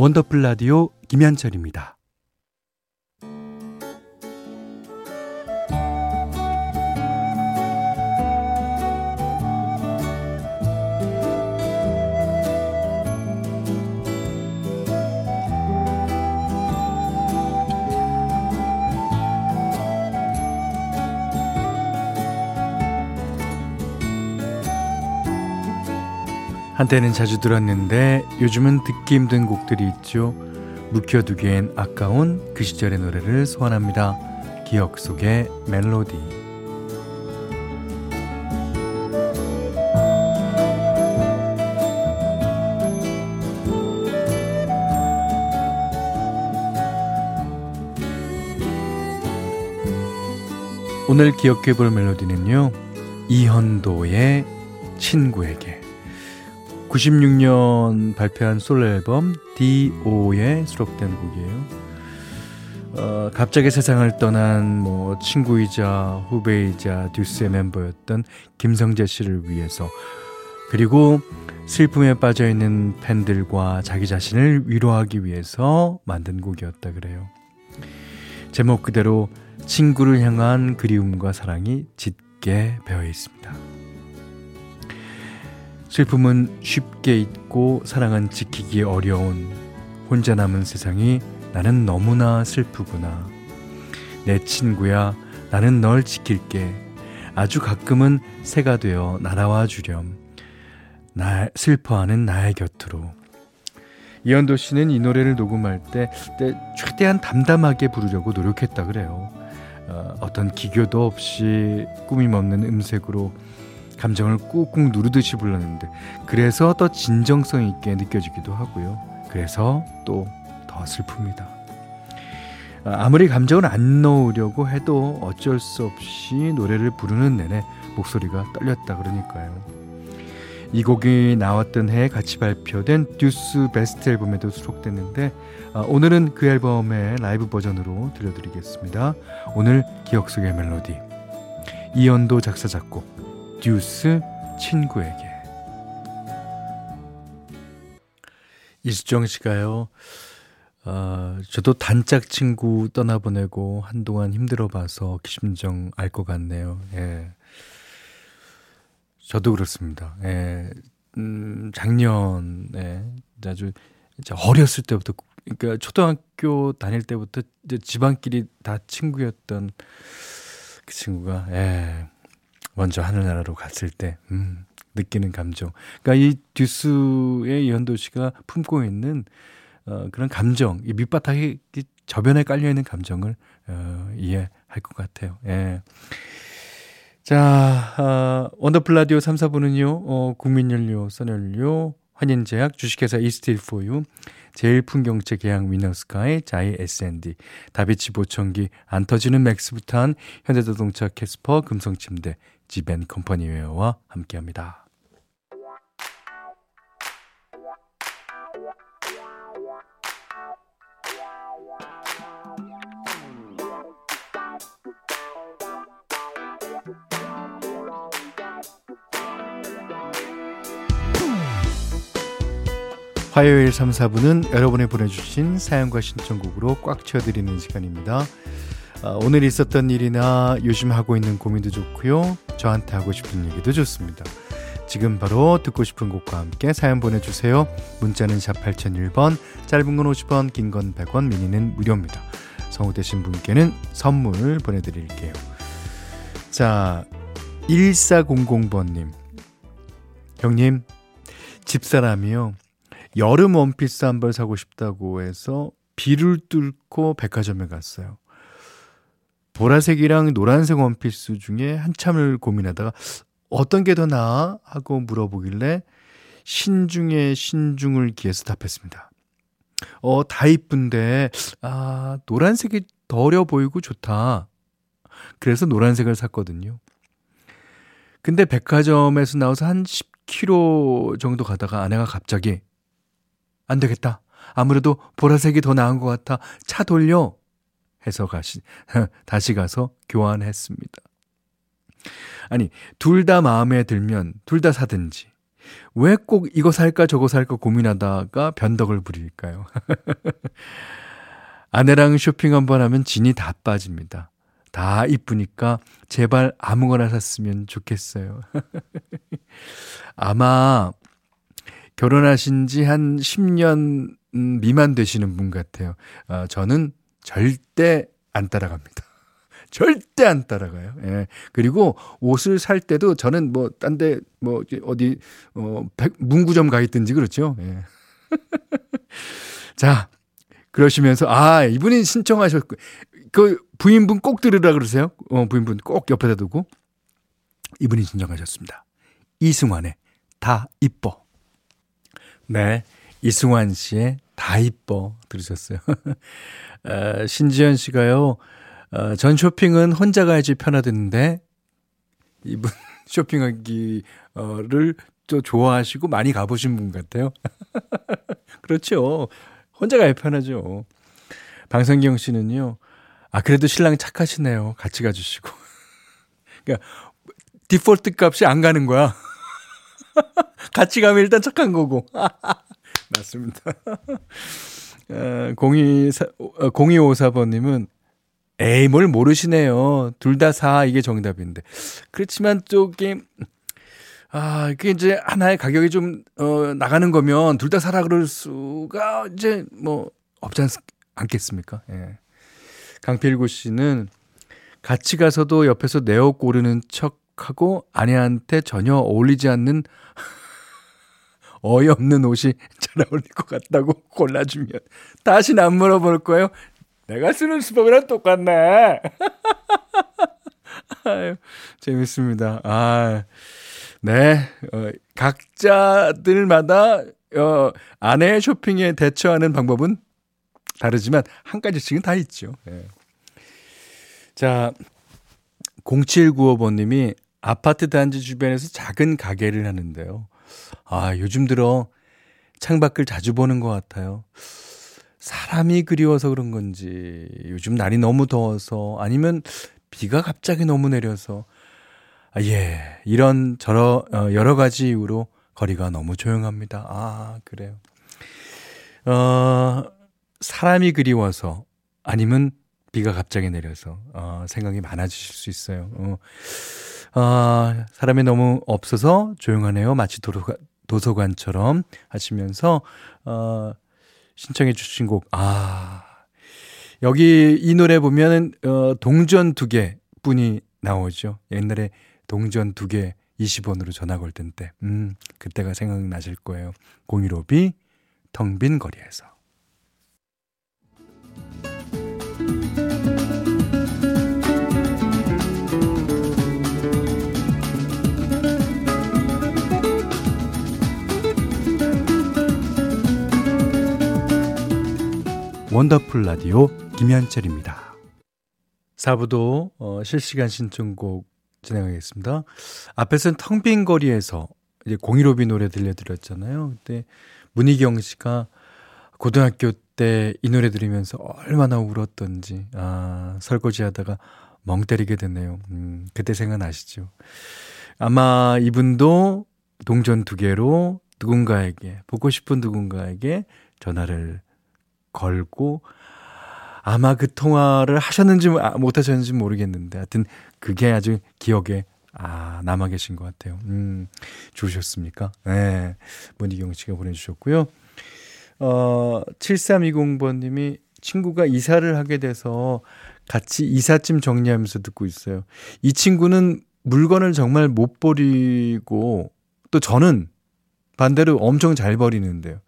원더풀 라디오 김현철입니다. 한때는 자주 들었는데 요즘은 듣기 힘든 곡들이 있죠. 묵혀두기엔 아까운 그 시절의 노래를 소환합니다. 기억 속의 멜로디. 오늘 기억해 볼 멜로디는요. 이현도의 친구에게. 96년 발표한 솔로 앨범 D.O.에 수록된 곡이에요. 어, 갑자기 세상을 떠난 뭐 친구이자 후배이자 듀스의 멤버였던 김성재 씨를 위해서 그리고 슬픔에 빠져 있는 팬들과 자기 자신을 위로하기 위해서 만든 곡이었다 그래요. 제목 그대로 친구를 향한 그리움과 사랑이 짙게 배어 있습니다. 슬픔은 쉽게 잊고 사랑은 지키기 어려운 혼자 남은 세상이 나는 너무나 슬프구나. 내 친구야, 나는 널 지킬게. 아주 가끔은 새가 되어 날아와 주렴. 나 슬퍼하는 나의 곁으로. 이현도 씨는 이 노래를 녹음할 때, 때 최대한 담담하게 부르려고 노력했다 그래요. 어, 어떤 기교도 없이 꾸밈 없는 음색으로 감정을 꾹꾹 누르듯이 불렀는데 그래서 더 진정성 있게 느껴지기도 하고요. 그래서 또 더 슬픕니다. 아, 아무리 감정을 안 넣으려고 해도 어쩔 수 없이 노래를 부르는 내내 목소리가 떨렸다 그러니까요. 이 곡이 나왔던 해에 같이 발표된 듀스 베스트 앨범에도 수록됐는데 아, 오늘은 그 앨범의 라이브 버전으로 들려드리겠습니다. 오늘 기억 속의 멜로디 이연도 작사 작곡 듀스 친구에게 이수정 씨가요. 어, 저도 단짝 친구 떠나보내고 한동안 힘들어봐서 기심정 알 것 같네요. 예. 저도 그렇습니다. 예. 음, 작년에 아주 어렸을 때부터 그러니까 초등학교 다닐 때부터 이제 집안끼리 다 친구였던 그 친구가 예. 먼저 하늘나라로 갔을 때, 음, 느끼는 감정. 그러니까 이 듀스의 이현도 씨가 품고 있는 어, 그런 감정, 이 밑바닥에 저변에 깔려 있는 감정을 어, 이해할 것 같아요. 예. 자, 어, 원더풀 라디오 3, 4부는요, 어, 국민연료, 썬연료, 환인제약, 주식회사 이스틸포유, 제일풍경채 계양 위너스카이, 자이 S&D, 다비치 보청기, 안 터지는 맥스부탄, 현대자동차 캐스퍼, 금성침대, 지벤 컴퍼니웨어와 함께합니다. 화요일 3, 4부는 여러분이 보내주신 사연과 신청곡으로 꽉 채워드리는 시간입니다. 어, 오늘 있었던 일이나 요즘 하고 있는 고민도 좋고요. 저한테 하고 싶은 얘기도 좋습니다. 지금 바로 듣고 싶은 곡과 함께 사연 보내주세요. 문자는 샵 8001번, 짧은 건 50원, 긴 건 100원, 미니는 무료입니다. 성우되신 분께는 선물 보내드릴게요. 자, 1400번님. 형님, 집사람이요. 여름 원피스 한 벌 사고 싶다고 해서 비를 뚫고 백화점에 갔어요. 보라색이랑 노란색 원피스 중에 한참을 고민하다가 어떤 게 더 나아? 하고 물어보길래 신중에 신중을 기해서 답했습니다. 어, 다 이쁜데, 아, 노란색이 더 어려 보이고 좋다. 그래서 노란색을 샀거든요. 근데 백화점에서 나와서 한 10km 정도 가다가 아내가 갑자기, 안 되겠다. 아무래도 보라색이 더 나은 것 같아. 차 돌려. 해서 가시, 다시 가서 교환했습니다. 아니, 둘 다 마음에 들면 둘 다 사든지, 왜 꼭 이거 살까 저거 살까 고민하다가 변덕을 부릴까요? 아내랑 쇼핑 한번 하면 진이 다 빠집니다. 다 이쁘니까 제발 아무거나 샀으면 좋겠어요. 아마 결혼하신 지 한 10년 미만 되시는 분 같아요. 어, 저는 절대 안 따라갑니다. 절대 안 따라가요. 예. 그리고 옷을 살 때도 저는 뭐, 딴 데, 뭐, 어디, 어, 백, 문구점 가 있든지 그렇죠. 예. 자, 그러시면서, 아, 이분이 신청하셨고, 그 부인분 꼭 들으라 그러세요. 어, 부인분 꼭 옆에다 두고. 이분이 신청하셨습니다. 이승환의 다 이뻐. 네. 이승환 씨의 다 이뻐 들으셨어요. 어, 신지현 씨가요. 어, 전 쇼핑은 혼자 가야지 편하던데 이분 쇼핑하기를 또 좋아하시고 많이 가보신 분 같아요. 그렇죠. 혼자 가야 편하죠. 방성경 씨는요. 아 그래도 신랑 착하시네요. 같이 가주시고. 그러니까 디폴트 값이 안 가는 거야. 같이 가면 일단 착한 거고. 맞습니다. 어, 02, 0254번님은 에이, 뭘 모르시네요. 둘다 사, 이게 정답인데. 그렇지만 또, 게 아, 이게 이제 하나의 가격이 좀, 어, 나가는 거면 둘 다 사라 그럴 수가 이제 뭐, 없지 않, 않겠습니까? 예. 강필구 씨는 같이 가서도 옆에서 내옷 고르는 척 하고 아내한테 전혀 어울리지 않는 어이없는 옷이 잘 어울릴 것 같다고 골라주면 다시는 안 물어볼 거예요. 내가 쓰는 수법이랑 똑같네. 아유, 재밌습니다. 아, 네. 어, 각자들마다, 어, 아내의 쇼핑에 대처하는 방법은 다르지만, 한 가지씩은 다 있죠. 네. 자, 0795번님이 아파트 단지 주변에서 작은 가게를 하는데요. 아, 요즘 들어 창밖을 자주 보는 것 같아요. 사람이 그리워서 그런 건지 요즘 날이 너무 더워서 아니면 비가 갑자기 너무 내려서 아, 예 이런 저러 어, 여러 가지 이유로 거리가 너무 조용합니다. 아 그래요. 어 사람이 그리워서 아니면 비가 갑자기 내려서 어, 생각이 많아지실 수 있어요. 어, 어, 사람이 너무 없어서 조용하네요. 마치 도서관, 도서관처럼 하시면서 어, 신청해 주신 곡, 아, 여기 이 노래 보면은, 어, 동전 두 개 뿐이 나오죠. 옛날에 동전 두 개 20원으로 전화 걸 때, 음, 그때가 생각나실 거예요. 015B, 텅 빈 거리에서. 원더풀 라디오 김현철입니다. 4부도 어, 실시간 신청곡 진행하겠습니다. 앞에서는 텅 빈 거리에서 이제 공일오비 노래 들려드렸잖아요. 그때 문희경 씨가 고등학교 때 이 노래 들으면서 얼마나 울었던지 아 설거지 하다가 멍 때리게 됐네요. 음, 그때 생각나시죠? 아마 이분도 동전 두 개로 누군가에게 보고 싶은 누군가에게 전화를 걸고 아마 그 통화를 하셨는지 아, 못 하셨는지 모르겠는데 하여튼 그게 아주 기억에 아, 남아 계신 것 같아요. 음, 좋으셨습니까? 네. 문희경 씨가 보내주셨고요. 어, 7320번님이 친구가 이사를 하게 돼서 같이 이삿짐 정리하면서 듣고 있어요. 이 친구는 물건을 정말 못 버리고 또 저는 반대로 엄청 잘 버리는데요.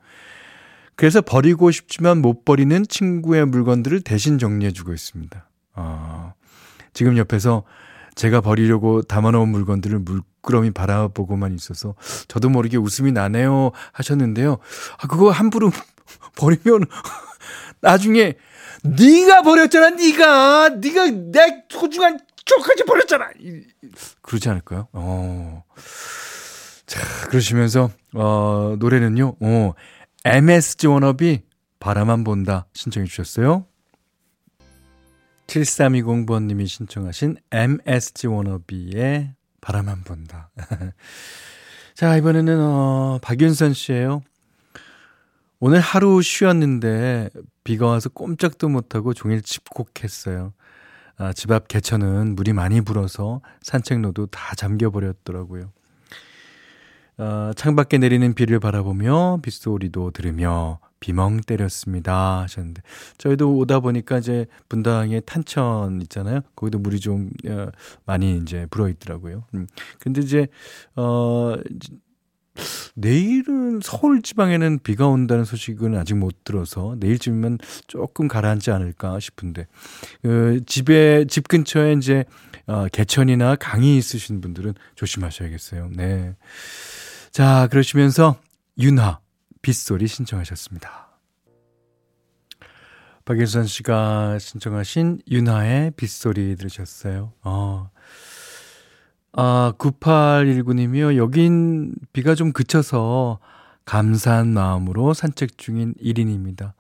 그래서 버리고 싶지만 못 버리는 친구의 물건들을 대신 정리해주고 있습니다. 아, 지금 옆에서 제가 버리려고 담아놓은 물건들을 물끄러미 바라보고만 있어서 저도 모르게 웃음이 나네요 하셨는데요. 아, 그거 함부로 버리면 나중에 네가 버렸잖아, 네가 네가 내 소중한 초까지 버렸잖아. 그러지 않을까요? 어. 자, 그러시면서 어, 노래는요. 어, MSG 워너비 바라만 본다 신청해 주셨어요. 7320번님이 신청하신 MSG 워너비의 바라만 본다. 자, 이번에는, 어, 박윤선 씨예요 오늘 하루 쉬었는데 비가 와서 꼼짝도 못하고 종일 집콕했어요. 아, 집 앞 개천은 물이 많이 불어서 산책로도 다 잠겨버렸더라고요. 아, 창밖에 내리는 비를 바라보며 빗소리도 들으며 비멍 때렸습니다 하셨는데 저희도 오다 보니까 이제 분당에 탄천 있잖아요. 거기도 물이 좀 어, 많이 이제 불어 있더라고요. 음. 근데 이제 어 내일은 서울 지방에는 비가 온다는 소식은 아직 못 들어서 내일쯤이면 조금 가라앉지 않을까 싶은데 그 집에 집 근처에 이제 어, 개천이나 강이 있으신 분들은 조심하셔야겠어요. 네. 자, 그러시면서 윤하 빗소리 신청하셨습니다. 박예선 씨가 신청하신 윤하의 빗소리 들으셨어요. 어. 아, 9819님이요. 여긴 비가 좀 그쳐서 감사한 마음으로 산책 중인 1인입니다.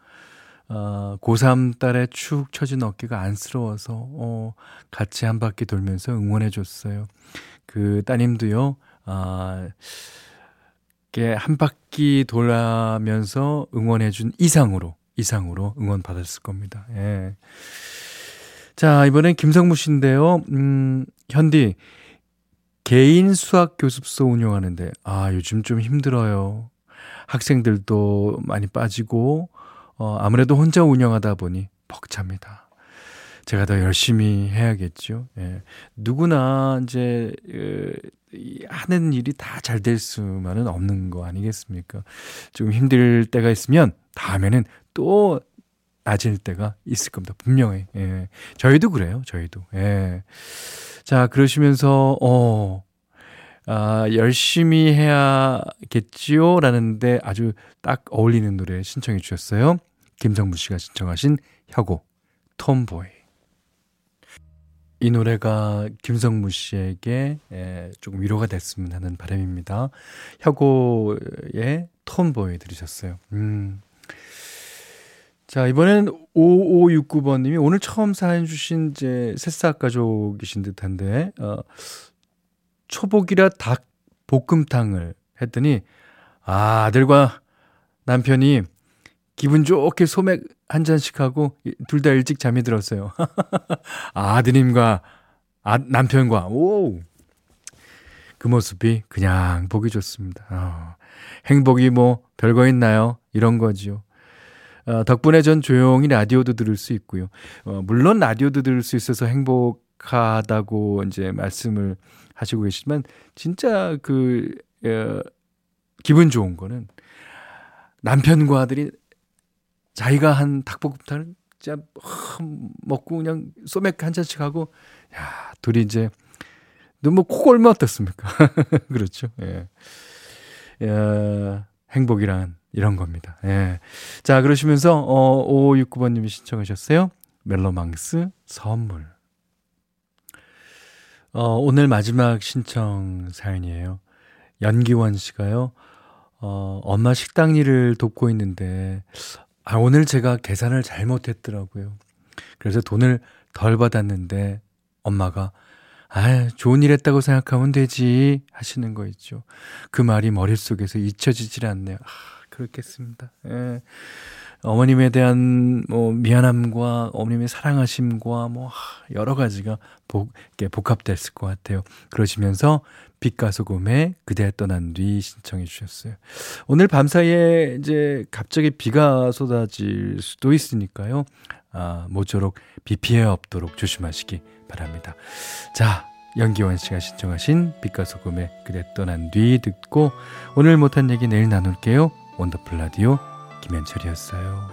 아, 고3 딸의 축 처진 어깨가 안쓰러워서, 어, 같이 한 바퀴 돌면서 응원해줬어요. 그 따님도요, 아, 한 바퀴 돌아면서 응원해준 이상으로, 이상으로 응원 받았을 겁니다. 예. 자, 이번엔 김성무 씨인데요. 음, 현디, 개인 수학 교습소 운영하는데, 아, 요즘 좀 힘들어요. 학생들도 많이 빠지고, 어, 아무래도 혼자 운영하다 보니 벅찹니다. 제가 더 열심히 해야겠죠. 예. 누구나 이제, 에, 하는 일이 다 잘 될 수만은 없는 거 아니겠습니까? 좀 힘들 때가 있으면 다음에는 또 나질 때가 있을 겁니다. 분명히. 예. 저희도 그래요. 저희도. 예. 자, 그러시면서, 어, 아, 열심히 해야겠지요? 라는데 아주 딱 어울리는 노래 신청해 주셨어요. 김정무 씨가 신청하신 혁오, 톰보이. 이 노래가 김성무 씨에게 에, 조금 위로가 됐으면 하는 바람입니다. 혁오의 톰보이 들으셨어요. 음. 자, 이번엔 5569번님이 오늘 처음 사연 주신 이제 새싹 가족이신 듯 한데, 어, 초복이라 닭 볶음탕을 했더니, 아, 아들과 남편이 기분 좋게 소맥 한 잔씩 하고 둘 다 일찍 잠이 들었어요. 아드님과 아, 남편과, 오! 그 모습이 그냥 보기 좋습니다. 어, 행복이 뭐 별거 있나요? 이런 거지요. 어, 덕분에 전 조용히 라디오도 들을 수 있고요. 어, 물론 라디오도 들을 수 있어서 행복하다고 이제 말씀을 하시고 계시지만 진짜 그 어, 기분 좋은 거는 남편과 아들이 자기가 한 닭볶음탕을 진짜 먹고 그냥 소맥 한 잔씩 하고 야 둘이 이제 너뭐 코골면 어떻습니까? 그렇죠. 예. 야, 행복이란 이런 겁니다. 예. 자, 그러시면서, 어, 5569번 님이 신청하셨어요. 멜로망스 선물. 어, 오늘 마지막 신청 사연이에요. 연기원 씨가요, 어, 엄마 식당 일을 돕고 있는데, 아, 오늘 제가 계산을 잘못했더라고요. 그래서 돈을 덜 받았는데, 엄마가, 아, 좋은 일 했다고 생각하면 되지, 하시는 거 있죠. 그 말이 머릿속에서 잊혀지질 않네요. 아, 그렇겠습니다. 예. 어머님에 대한 뭐 미안함과 어머님의 사랑하심과 뭐 여러 가지가 복, 이렇게 복합됐을 것 같아요. 그러시면서 빛과 소금에 그대 떠난 뒤 신청해 주셨어요. 오늘 밤 사이에 이제 갑자기 비가 쏟아질 수도 있으니까요. 아, 모쪼록 비 피해 없도록 조심하시기 바랍니다. 자, 연기원 씨가 신청하신 빛과 소금에 그대 떠난 뒤 듣고 오늘 못한 얘기 내일 나눌게요. 원더풀 라디오 김현철이었어요.